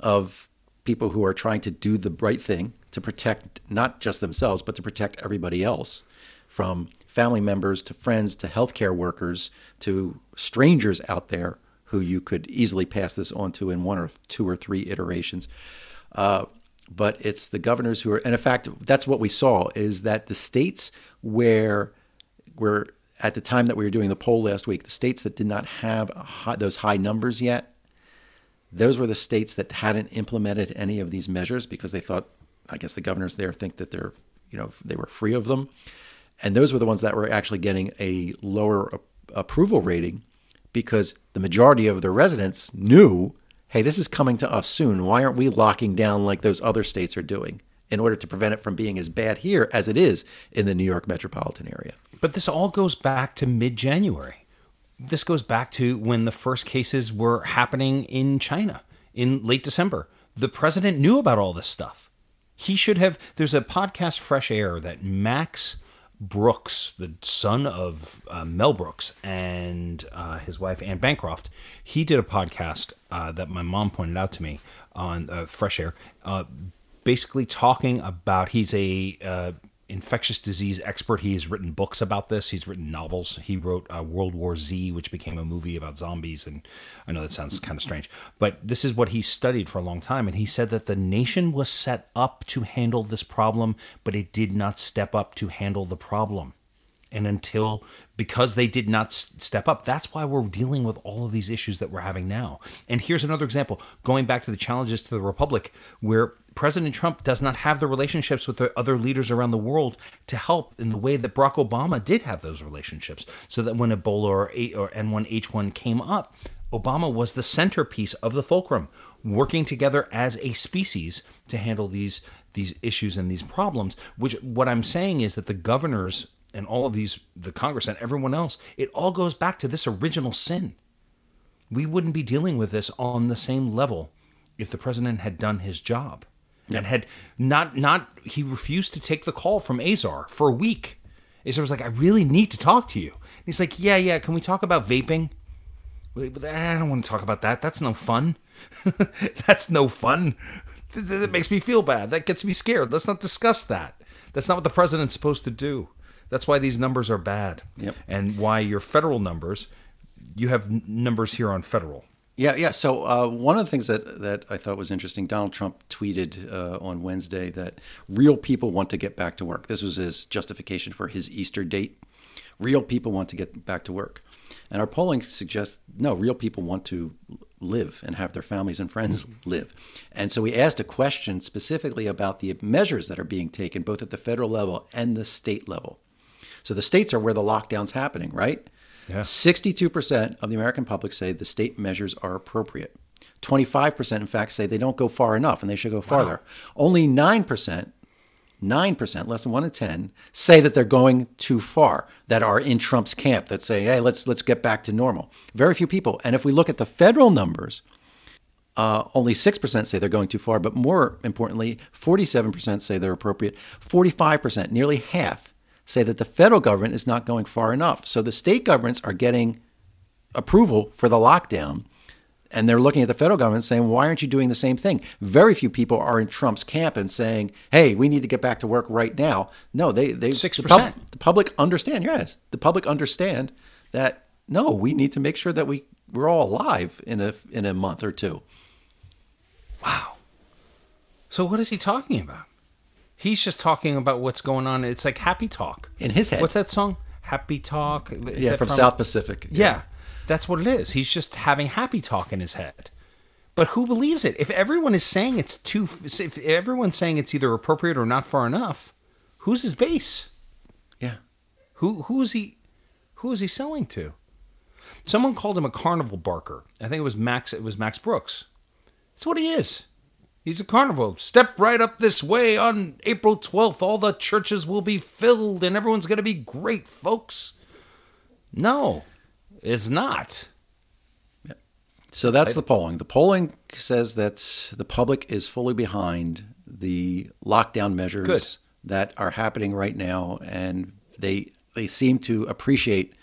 of people who are trying to do the right thing to protect not just themselves, but to protect everybody else from family members to friends to healthcare workers to strangers out there who you could easily pass this on to in one or two or three iterations. Uh, but it's the governors who are, and in fact, that's what we saw is that the states where, where at the time that we were doing the poll last week, the states that did not have high, those high numbers yet, those were the states that hadn't implemented any of these measures because they thought, I guess the governors there think that they're, you know, they were free of them. And those were the ones that were actually getting a lower approval rating because the majority of the residents knew, hey, this is coming to us soon. Why aren't we locking down like those other states are doing in order to prevent it from being as bad here as it is in the New York metropolitan area? But this all goes back to mid January this goes back to when the first cases were happening in China in late December. The president knew about all this stuff. He should have. There's a podcast, Fresh Air, that Max Brooks, the son of uh, Mel Brooks and uh, his wife Anne Bancroft, he did a podcast uh, that my mom pointed out to me on uh, Fresh Air, uh, basically talking about he's a uh, infectious disease expert. He's written books about this. He's written novels. He wrote uh, World War Z, which became a movie about zombies. And I know that sounds kind of strange, but this is what he studied for a long time. And he said that the nation was set up to handle this problem, but it did not step up to handle the problem. And until, because they did not step up, that's why we're dealing with all of these issues that we're having now. And here's another example going back to the challenges to the Republic, where President Trump does not have the relationships with the other leaders around the world to help in the way that Barack Obama did have those relationships. So that when Ebola or, or N1H1 came up, Obama was the centerpiece of the fulcrum, working together as a species to handle these these issues and these problems. Which what I'm saying is that the governors and all of these, the Congress and everyone else, it all goes back to this original sin. We wouldn't be dealing with this on the same level if the president had done his job and had not not he refused to take the call from Azar for a week. Azar was like, "I really need to talk to you." And he's like, "Yeah, yeah. Can we talk about vaping?" Eh, I don't want to talk about that. That's no fun. <laughs> That's no fun. That makes me feel bad. That gets me scared. Let's not discuss that. That's not what the president's supposed to do. That's why these numbers are bad. Yep. And why your federal numbers, you have n- numbers here on federal. Yeah, yeah. So uh, one of the things that, that I thought was interesting, Donald Trump tweeted uh, on Wednesday that real people want to get back to work. This was his justification for his Easter date. Real people want to get back to work. And our polling suggests no, real people want to live and have their families and friends live. And so we asked a question specifically about the measures that are being taken both at the federal level and the state level. So the states are where the lockdown's happening, right? Yeah. 62% of the American public say the state measures are appropriate. 25%, in fact, say they don't go far enough and they should go farther. Only 9%, 9%, less than 1 in 10, say that they're going too far, that are in Trump's camp, that say, hey, let's, let's get back to normal. Very few people. And if we look at the federal numbers, uh, only 6% say they're going too far, but more importantly, 47% say they're appropriate. 45%, nearly half, say that the federal government is not going far enough. So the state governments are getting approval for the lockdown, and they're looking at the federal government saying, why aren't you doing the same thing? Very few people are in Trump's camp and saying, hey, we need to get back to work right now. No, they, they, 6%. The, pub- the public understand, yes, the public understand that, no, we need to make sure that we, we're all alive in a, in a month or two. Wow. So what is he talking about? He's just talking about what's going on. It's like happy talk In his head. What's that song? Happy talk. Is yeah, that from, South Pacific. Yeah, that's what it is. He's just having happy talk in his head. But who believes it? If everyone is saying it's too, if everyone's saying it's either appropriate or not far enough, who's his base? Yeah. Who who is he? Who is he selling to? Someone called him a carnival barker. I think it was Max. It was Max Brooks. That's what he is. He's a carnival. Step right up this way on April 12th. All the churches will be filled and everyone's going to be great, folks. No, it's not. So that's the polling. The polling says that the public is fully behind the lockdown measures Good. that are happening right now, and they they seem to appreciate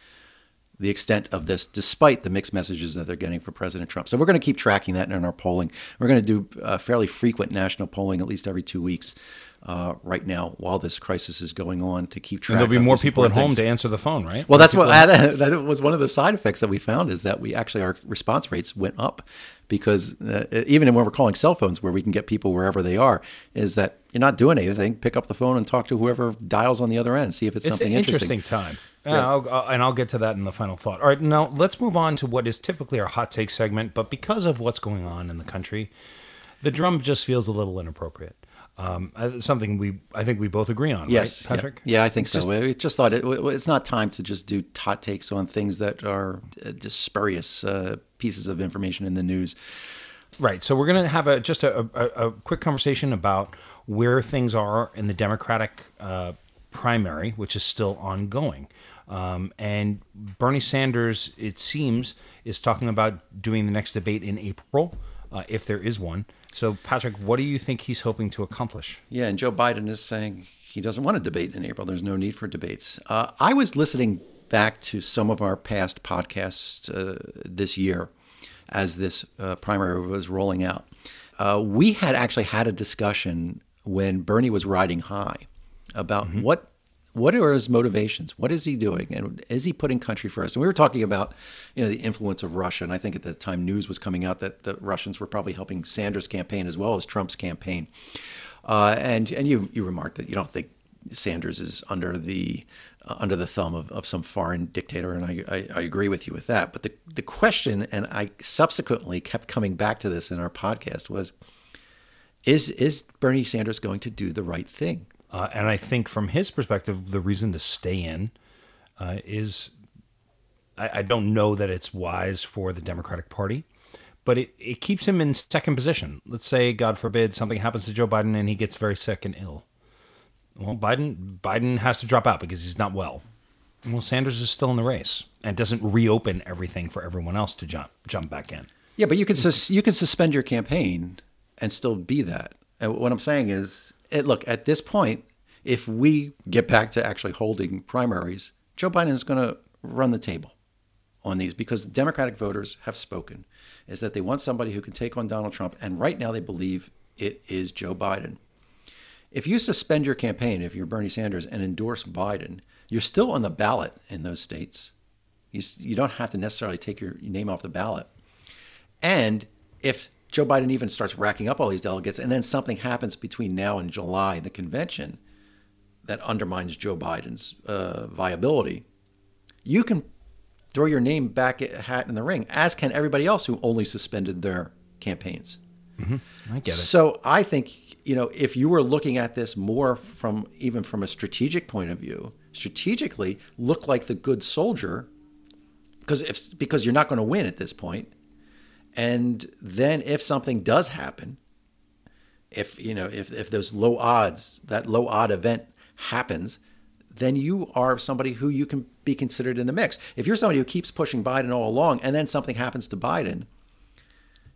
the extent of this, despite the mixed messages that they're getting from President Trump. So we're going to keep tracking that in our polling. We're going to do uh, fairly frequent national polling, at least every two weeks, uh, right now, while this crisis is going on, to keep track. And there'll be more people at home things. to answer the phone, right? Well, that's what <laughs> that was one of the side effects that we found is that we actually our response rates went up because uh, even when we're calling cell phones where we can get people wherever they are, is that you're not doing anything. Pick up the phone and talk to whoever dials on the other end. See if it's, It's something an interesting. interesting time. Yeah, I'll, I'll- and I'll get to that in the final thought. All right, now let's move on to what is typically our hot take segment, but because of what's going on in the country, the drum just feels a little inappropriate. Um, uh, something we, I think we both agree on, Yes, right. Patrick? Yeah, I think It's so. just- we just thought it, it's not time to just do hot takes on things that are uh, just spurious uh, pieces of information in the news. Right. So we're going to have a just a, a, a quick conversation about where things are in the Democratic uh, primary, which is still ongoing. Um, and Bernie Sanders, it seems, is talking about doing the next debate in April, uh, if there is one. So, Patrick, what do you think he's hoping to accomplish? Yeah, and Joe Biden is saying he doesn't want to debate in April. There's no need for debates. Uh, I was listening back to some of our past podcasts uh, this year as this uh, primary was rolling out. Uh, we had actually had a discussion when Bernie was riding high about what what are his motivations? What is he doing? And is he putting country first? And we were talking about, you know, the influence of Russia. And I think at the time news was coming out that the Russians were probably helping Sanders' campaign as well as Trump's campaign. Uh, and and you you remarked that you don't think Sanders is under the uh, under the thumb of, of some foreign dictator, and I, I, I agree with you with that. But the the question, and I subsequently kept coming back to this in our podcast, was is is Bernie Sanders going to do the right thing? Uh, and I think from his perspective, the reason to stay in uh, is I, I don't know that it's wise for the Democratic Party, but it, it keeps him in second position. Let's say, God forbid, something happens to Joe Biden and he gets very sick and ill. Well, Biden Biden has to drop out because he's not well. Well, Sanders is still in the race and doesn't reopen everything for everyone else to jump jump back in. Yeah, but you can sus- you can suspend your campaign and still be that. And what I'm saying is, look at this point, if we get back to actually holding primaries, Joe Biden is going to run the table on these because the Democratic voters have spoken, is that they want somebody who can take on Donald Trump, and right now they believe it is Joe Biden. If you suspend your campaign, if you're Bernie Sanders, and endorse Biden, you're still on the ballot in those states. You, you don't have to necessarily take your name off the ballot. And if Joe Biden even starts racking up all these delegates, and then something happens between now and July, the convention, that undermines Joe Biden's uh, viability, you can throw your name back at hat in the ring, as can everybody else who only suspended their campaigns. Mm-hmm. I get it. So I think you know if you were looking at this more from even from a strategic point of view, strategically look like the good soldier, because if because you're not going to win at this point, and then if something does happen, if you know if if those low odds that low odd event happens, then you are somebody who you can be considered in the mix. If you're somebody who keeps pushing Biden all along, and then something happens to Biden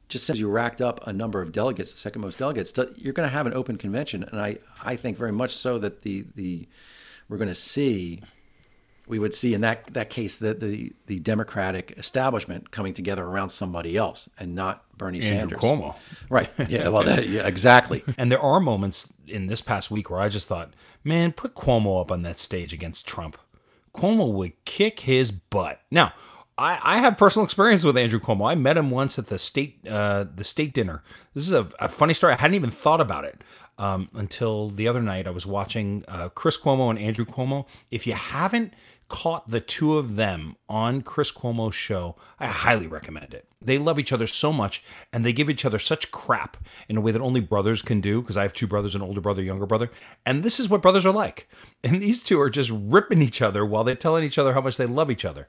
just since you racked up a number of delegates, the second most delegates, you're going to have an open convention, and I, I think very much so that the the we're going to see we would see in that that case that the the Democratic establishment coming together around somebody else and not Bernie Sanders Andrew Sanders. Cuomo. Right. Yeah. Well, that, yeah, exactly. <laughs> And there are moments in this past week where I just thought, man, put Cuomo up on that stage against Trump. Cuomo would kick his butt. Now, I, I have personal experience with Andrew Cuomo. I met him once at the state uh, the state dinner. This is a, a funny story. I hadn't even thought about it um, until the other night. I was watching uh, Chris Cuomo and Andrew Cuomo. If you haven't caught the two of them on Chris Cuomo's show, I highly recommend it. They love each other so much and they give each other such crap in a way that only brothers can do because I have two brothers, an older brother, younger brother. And this is what brothers are like. <laughs> And these two are just ripping each other while they're telling each other how much they love each other.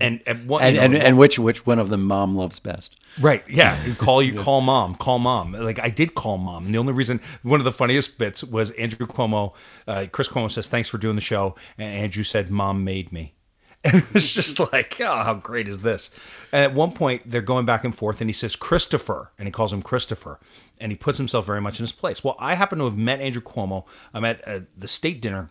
And and, what, And you know, and, and which which one of them mom loves best? Right. Yeah. You <laughs> call you call mom. Call mom. Like I did call mom. And the only reason one of the funniest bits was Andrew Cuomo. Uh, Chris Cuomo says thanks for doing the show, and Andrew said mom made me. And it was just like, oh, how great is this? And at one point, they're going back and forth, and he says Christopher, and he calls him Christopher, and he puts himself very much in his place. Well, I happen to have met Andrew Cuomo. I'm at uh, the state dinner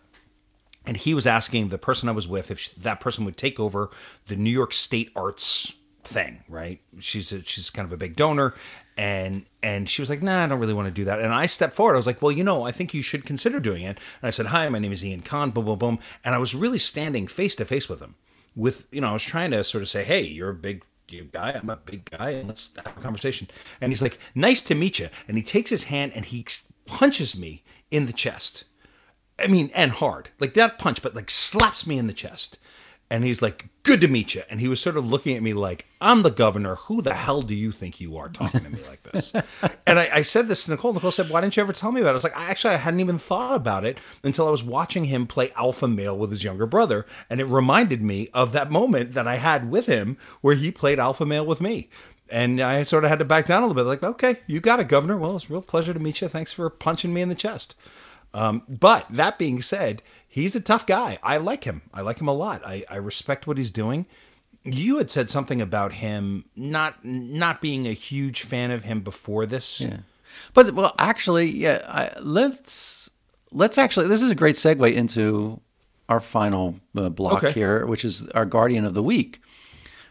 and he was asking the person I was with if she, that person would take over the New York State Arts thing. Right? She's a, she's kind of a big donor, and and she was like, "Nah, I don't really want to do that." And I stepped forward. I was like, "Well, you know, I think you should consider doing it." And I said, "Hi, my name is Ian Kahn." Boom, boom, boom. And I was really standing face to face with him. With you know, I was trying to sort of say, "Hey, you're a big." guy, I'm a big guy, and let's have a conversation. And he's like, "Nice to meet you." And he takes his hand and he punches me in the chest. I mean, and hard. Like that punch, but like slaps me in the chest. And he's like, Good to meet you. And he was sort of looking at me like, I'm the governor. Who the hell do you think you are talking to me like this? <laughs> and I, I, said this to Nicole. Nicole said, Why didn't you ever tell me about it? I was like, I actually I hadn't even thought about it until I was watching him play alpha male with his younger brother. And it reminded me of that moment that I had with him where he played alpha male with me. And I sort of had to back down a little bit, like, okay, you got it, Governor. Well, it's a real pleasure to meet you. Thanks for punching me in the chest. Um, but that being said, he's a tough guy. I like him. I like him a lot. I, I respect what he's doing. You had said something about him not not being a huge fan of him before this. Yeah, but well, actually, yeah. I, let's let's actually. This is a great segue into our final uh, block okay. here, which is our guardian of the week,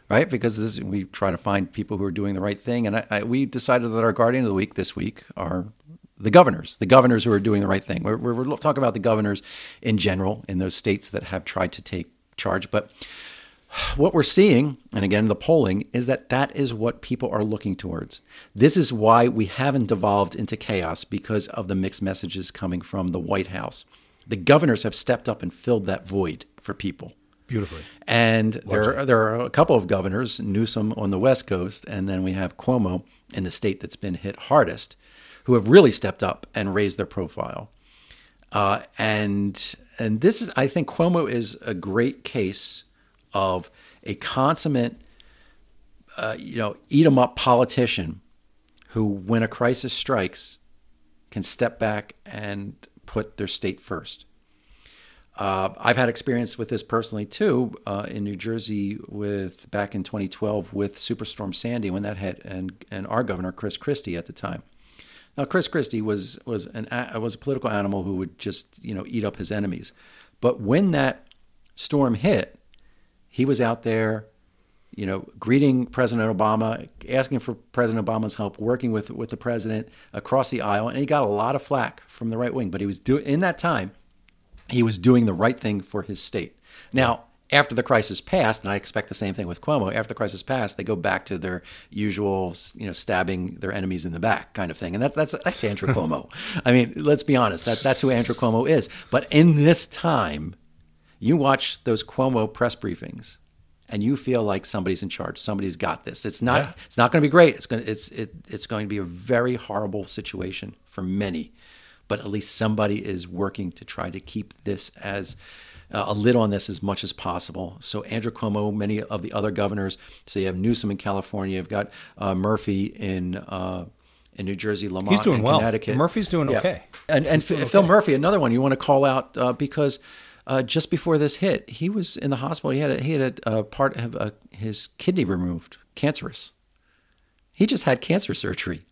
right? Because this, we try to find people who are doing the right thing, and I, I, we decided that our guardian of the week this week are the governors, the governors who are doing the right thing. We're, we're, we're, talking about the governors in general in those states that have tried to take charge. But what we're seeing, and again, the polling, is that that is what people are looking towards. This is why we haven't devolved into chaos because of the mixed messages coming from the White House. The governors have stepped up and filled that void for people. Beautifully. And there are, there are a couple of governors, Newsom on the West Coast, and then we have Cuomo in the state that's been hit hardest who have really stepped up and raised their profile. Uh, and and this is, I think, Cuomo is a great case of a consummate, uh, you know, eat 'em up politician who, when a crisis strikes, can step back and put their state first. Uh, I've had experience with this personally too uh, in New Jersey with back in 2012 with Superstorm Sandy when that hit, and and our governor Chris Christie at the time. Now Chris Christie was was an was a political animal who would just you know eat up his enemies, but when that storm hit, he was out there, you know, greeting President Obama, asking for President Obama's help, working with with the president across the aisle, and he got a lot of flack from the right wing. But he was doing in that time he was doing the right thing for his state. Now, after the crisis passed, and I expect the same thing with Cuomo, after the crisis passed, they go back to their usual, you know, stabbing their enemies in the back kind of thing. And that's that's that's Andrew <laughs> Cuomo. I mean, let's be honest, that that's who Andrew Cuomo is. But in this time, you watch those Cuomo press briefings and you feel like somebody's in charge. Somebody's got this. It's not Yeah. it's not going to be great. It's going to, it's it, it's going to be a very horrible situation for many but at least somebody is working to try to keep this as uh, a lid on this as much as possible. So Andrew Cuomo, many of the other governors. So you have Newsom in California. You've got uh, Murphy in uh, in New Jersey, Lamont He's doing in well. Connecticut. Murphy's doing okay. And and doing Phil okay. Murphy, another one you want to call out uh, because uh, just before this hit, he was in the hospital. He had a, he had a, a part of uh his kidney removed, cancerous. He just had cancer surgery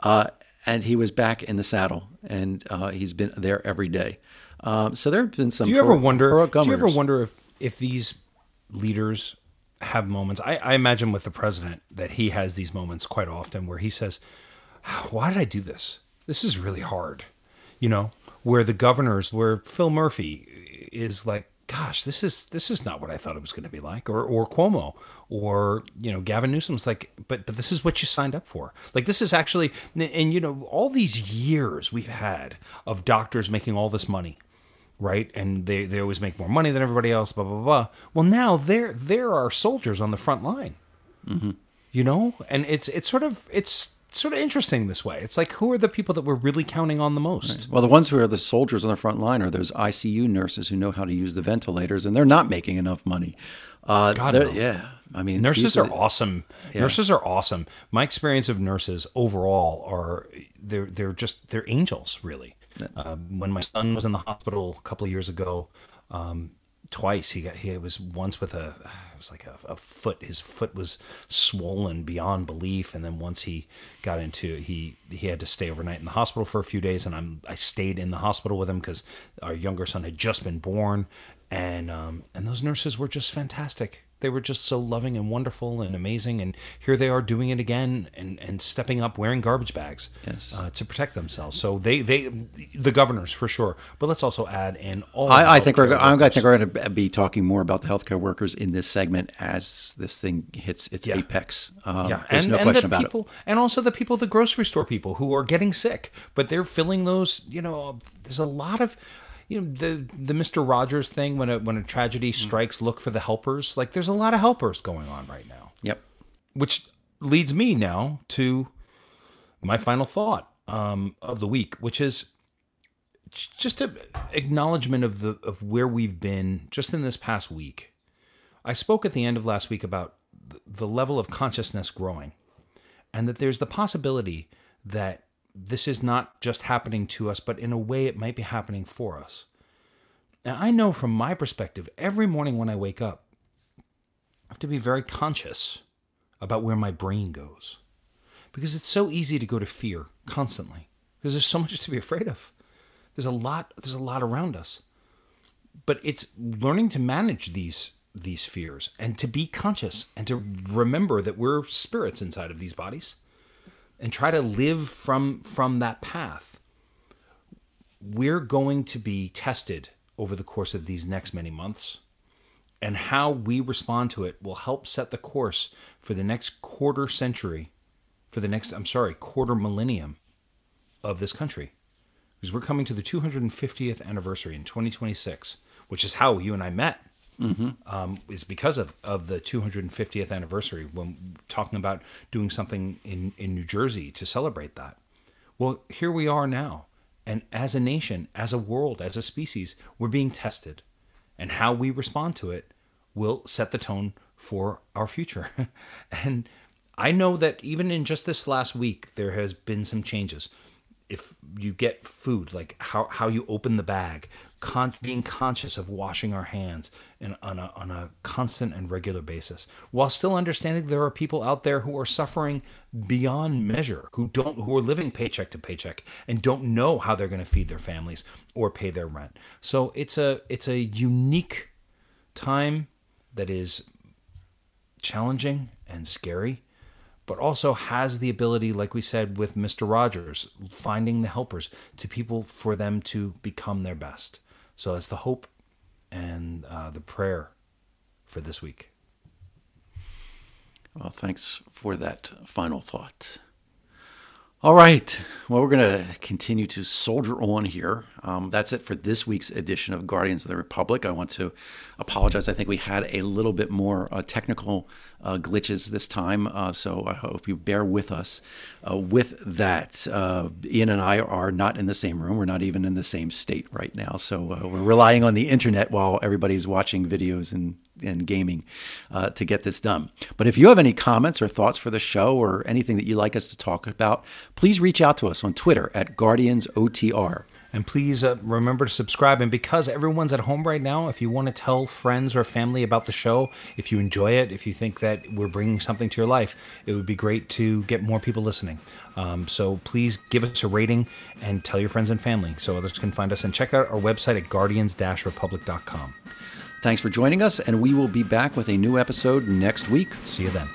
uh, and he was back in the saddle, and uh, he's been there every day. Um, so there have been some. Do you ever wonder? heroic Do you ever wonder if if these leaders have moments? I, I imagine with the president that he has these moments quite often where he says, "Why did I do this? This is really hard." You know, where the governors, where Phil Murphy is like, "Gosh, this is this is not what I thought it was going to be like," or or Cuomo, or you know, Gavin Newsom's like, "But but this is what you signed up for." Like this is actually, and you know, all these years we've had of doctors making all this money right? And they, they always make more money than everybody else, blah blah blah. Well, now there there are soldiers on the front line, you know, and it's it's sort of it's sort of interesting this way. It's like who are the people that we're really counting on the most? Well, the ones who are the soldiers on the front line are those ICU nurses who know how to use the ventilators, and they're not making enough money. Uh, God, no. yeah. I mean, Nurses these are awesome. Yeah. Nurses are awesome. My experience of nurses overall are they're they're just they're angels, really. Um, when my son was in the hospital a couple of years ago, um, twice he got he was once with a it was like a, a foot his foot was swollen beyond belief, and then once he got into he he had to stay overnight in the hospital for a few days, and I'm I stayed in the hospital with him because our younger son had just been born, and um, and those nurses were just fantastic they were just so loving and wonderful and amazing and here they are doing it again and, and stepping up wearing garbage bags Yes. uh, to protect themselves so they they the governors for sure but let's also add in all I, I think we're. healthcare I think we're going to be talking more about the healthcare workers in this segment as this thing hits its Yeah. apex. Um, yeah, there's and, no and question the about people, and also the people, the grocery store people who are getting sick, but they're filling those. You know, there's a lot of, you know, the the Mister Rogers thing when a when a tragedy strikes, look for the helpers. Like, there's a lot of helpers going on right now. Yep. which leads me now to my final thought um, of the week, which is just a acknowledgement of the of where we've been just in this past week. I spoke at the end of last week about the level of consciousness growing, and that there's the possibility that this is not just happening to us, but in a way it might be happening for us. And I know from my perspective, every morning when I wake up, I have to be very conscious about where my brain goes. Because it's so easy to go to fear constantly. Because there's so <laughs> much to be afraid of. There's a lot there's a lot around us. But it's learning to manage these these fears and to be conscious and to remember that we're spirits inside of these bodies and try to live from from that path. We're going to be tested over the course of these next many months and how we respond to it will help set the course for the next quarter century, for the next, I'm sorry, quarter millennium of this country. Because we're coming to the 250th anniversary in 2026, which is how you and I met. Um, is because of, of the 250th anniversary when talking about doing something in, in New Jersey to celebrate that. Well, here we are now. And as a nation, as a world, as a species, we're being tested. And how we respond to it will set the tone for our future. <laughs> and I know that even in just this last week, there has been some changes. If you get food, like how, how you open the bag, con- being conscious of washing our hands in, on, a, on a constant and regular basis, while still understanding there are people out there who are suffering beyond measure, who don't who are living paycheck to paycheck and don't know how they're going to feed their families or pay their rent. So it's a it's a unique time that is challenging and scary, but also has the ability, like we said with Mr. Rogers, finding the helpers to people for them to become their best. So it's the hope and uh, the prayer for this week. Well, thanks for that final thought. All right. Well, we're going to continue to soldier on here. Um, that's it for this week's edition of Guardians of the Republic. I want to apologize. I think we had a little bit more uh, technical uh, glitches this time, uh, so I hope you bear with us uh, with that. Uh, Ian and I are not in the same room. We're not even in the same state right now, so uh, we're relying on the internet while everybody's watching videos and and gaming uh, to get this done. But if you have any comments or thoughts for the show or anything that you'd like us to talk about, please reach out to us on Twitter at GuardiansOTR. And please uh, remember to subscribe. And because everyone's at home right now, if you want to tell friends or family about the show, if you enjoy it, if you think that we're bringing something to your life, it would be great to get more people listening. Um, so please give us a rating and tell your friends and family so others can find us. And check out our website at guardians-republic.com. Thanks for joining us, and we will be back with a new episode next week. See you then.